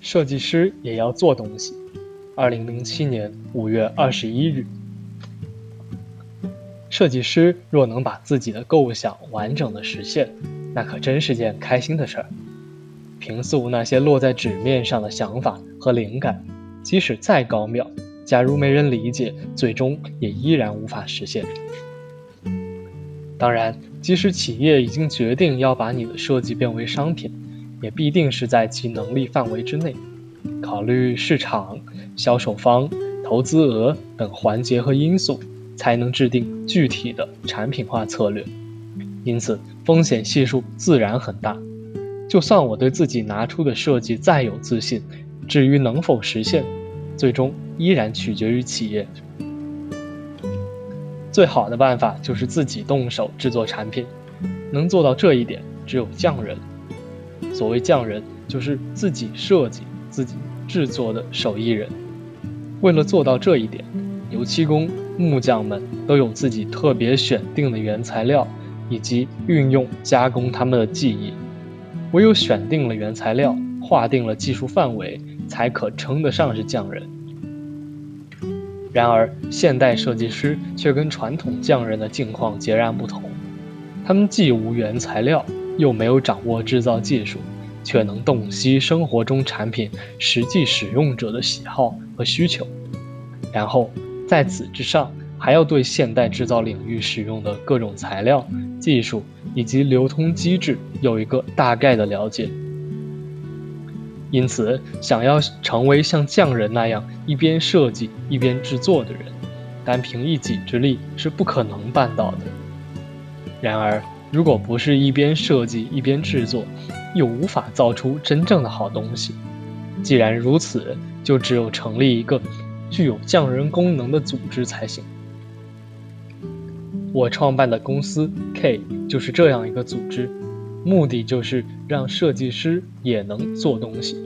设计师也要做东西。二零零七年五月二十一日，设计师若能把自己的构想完整的实现，那可真是件开心的事儿。平素那些落在纸面上的想法和灵感，即使再高妙，假如没人理解，最终也依然无法实现。当然，即使企业已经决定要把你的设计变为商品。也必定是在其能力范围之内，考虑市场、销售方、投资额等环节和因素，才能制定具体的产品化策略。因此，风险系数自然很大。就算我对自己拿出的设计再有自信，至于能否实现，最终依然取决于企业。最好的办法就是自己动手制作产品，能做到这一点，只有匠人。所谓匠人，就是自己设计、自己制作的手艺人。为了做到这一点，油漆工、木匠们都有自己特别选定的原材料，以及运用加工他们的技艺。唯有选定了原材料，划定了技术范围，才可称得上是匠人。然而，现代设计师却跟传统匠人的境况截然不同，他们既无原材料。又没有掌握制造技术，却能洞悉生活中产品实际使用者的喜好和需求，然后在此之上还要对现代制造领域使用的各种材料、技术以及流通机制有一个大概的了解。因此，想要成为像匠人那样一边设计一边制作的人，单凭一己之力是不可能办到的。然而，如果不是一边设计一边制作，又无法造出真正的好东西。既然如此，就只有成立一个具有匠人功能的组织才行。我创办的公司 K 就是这样一个组织，目的就是让设计师也能做东西。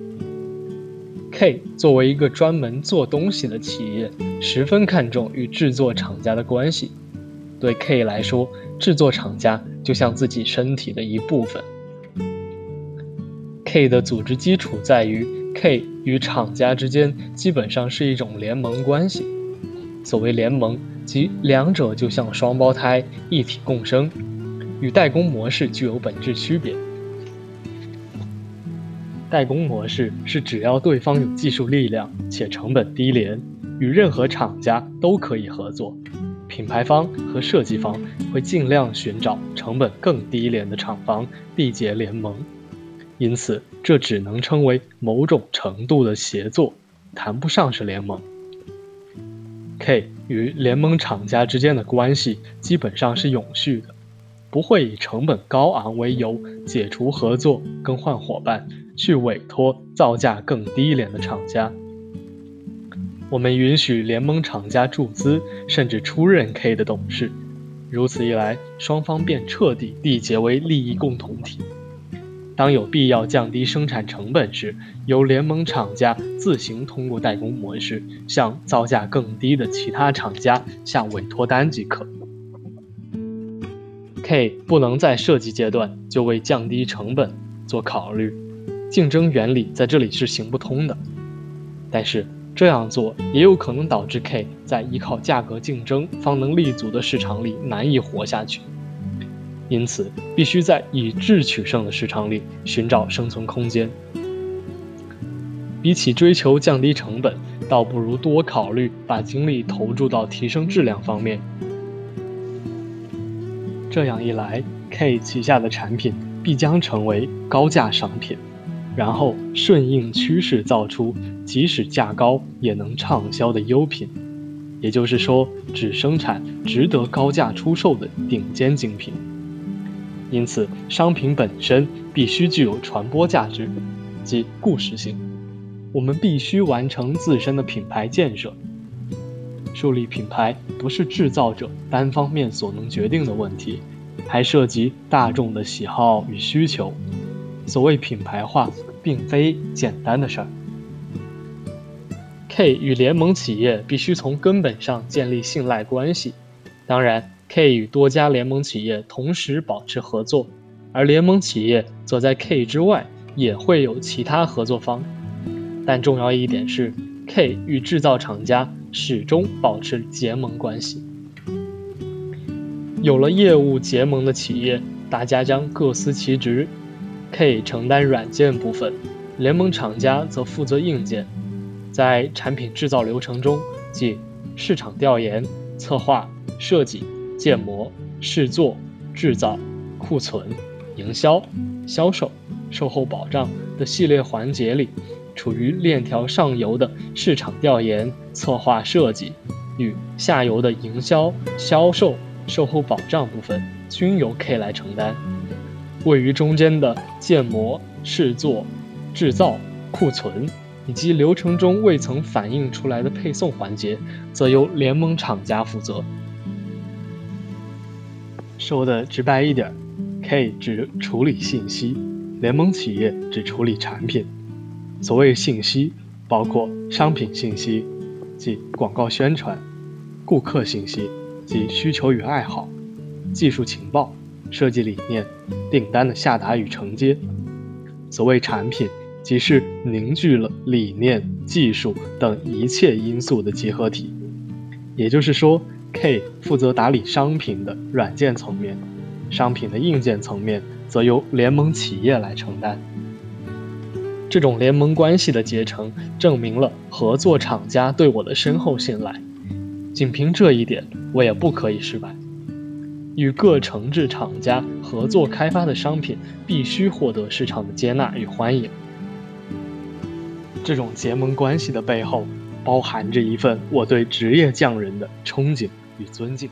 K 作为一个专门做东西的企业，十分看重与制作厂家的关系。对 K 来说，制作厂家就像自己身体的一部分。K 的组织基础在于 K 与厂家之间基本上是一种联盟关系。所谓联盟，即两者就像双胞胎一体共生，与代工模式具有本质区别。代工模式是只要对方有技术力量且成本低廉，与任何厂家都可以合作。品牌方和设计方会尽量寻找成本更低廉的厂房缔结联盟，因此这只能称为某种程度的协作，谈不上是联盟。K 与联盟厂家之间的关系基本上是永续的，不会以成本高昂为由解除合作、更换伙伴，去委托造价更低廉的厂家。我们允许联盟厂家注资，甚至出任 K 的董事，如此一来，双方便彻底缔结为利益共同体。当有必要降低生产成本时，由联盟厂家自行通过代工模式向造价更低的其他厂家下委托单即可。K 不能在设计阶段就为降低成本做考虑，竞争原理在这里是行不通的。但是。这样做也有可能导致 K 在依靠价格竞争方能立足的市场里难以活下去，因此必须在以质取胜的市场里寻找生存空间。比起追求降低成本，倒不如多考虑把精力投注到提升质量方面。这样一来，K 旗下的产品必将成为高价商品。然后顺应趋势造出即使价高也能畅销的优品，也就是说，只生产值得高价出售的顶尖精品。因此商品本身必须具有传播价值，即故事性。我们必须完成自身的品牌建设。树立品牌不是制造者单方面所能决定的问题，还涉及大众的喜好与需求。所谓品牌化，并非简单的事儿。K 与联盟企业必须从根本上建立信赖关系。当然，K 与多家联盟企业同时保持合作，而联盟企业则在 K 之外也会有其他合作方。但重要一点是，K 与制造厂家始终保持结盟关系。有了业务结盟的企业，大家将各司其职，K 承担软件部分，联盟厂家则负责硬件。在产品制造流程中，即市场调研、策划、设计、建模、试做、制造、库存、营销、销售、售后保障的系列环节里，处于链条上游的市场调研、策划、设计，与下游的营销、销售、售后保障部分均由 K 来承担。位于中间的建模、试做、制造、库存。以及流程中未曾反映出来的配送环节，则由联盟厂家负责。说的直白一点，K 只处理信息，联盟企业只处理产品。所谓信息，包括商品信息，即广告宣传；顾客信息，即需求与爱好；技术情报、设计理念、订单的下达与承接。所谓产品。即是凝聚了理念、技术等一切因素的集合体。也就是说，K 负责打理商品的软件层面，商品的硬件层面则由联盟企业来承担。这种联盟关系的结成，证明了合作厂家对我的深厚信赖。仅凭这一点，我也不可以失败。与各城制厂家合作开发的商品，必须获得市场的接纳与欢迎。这种结盟关系的背后，包含着一份我对职业匠人的憧憬与尊敬。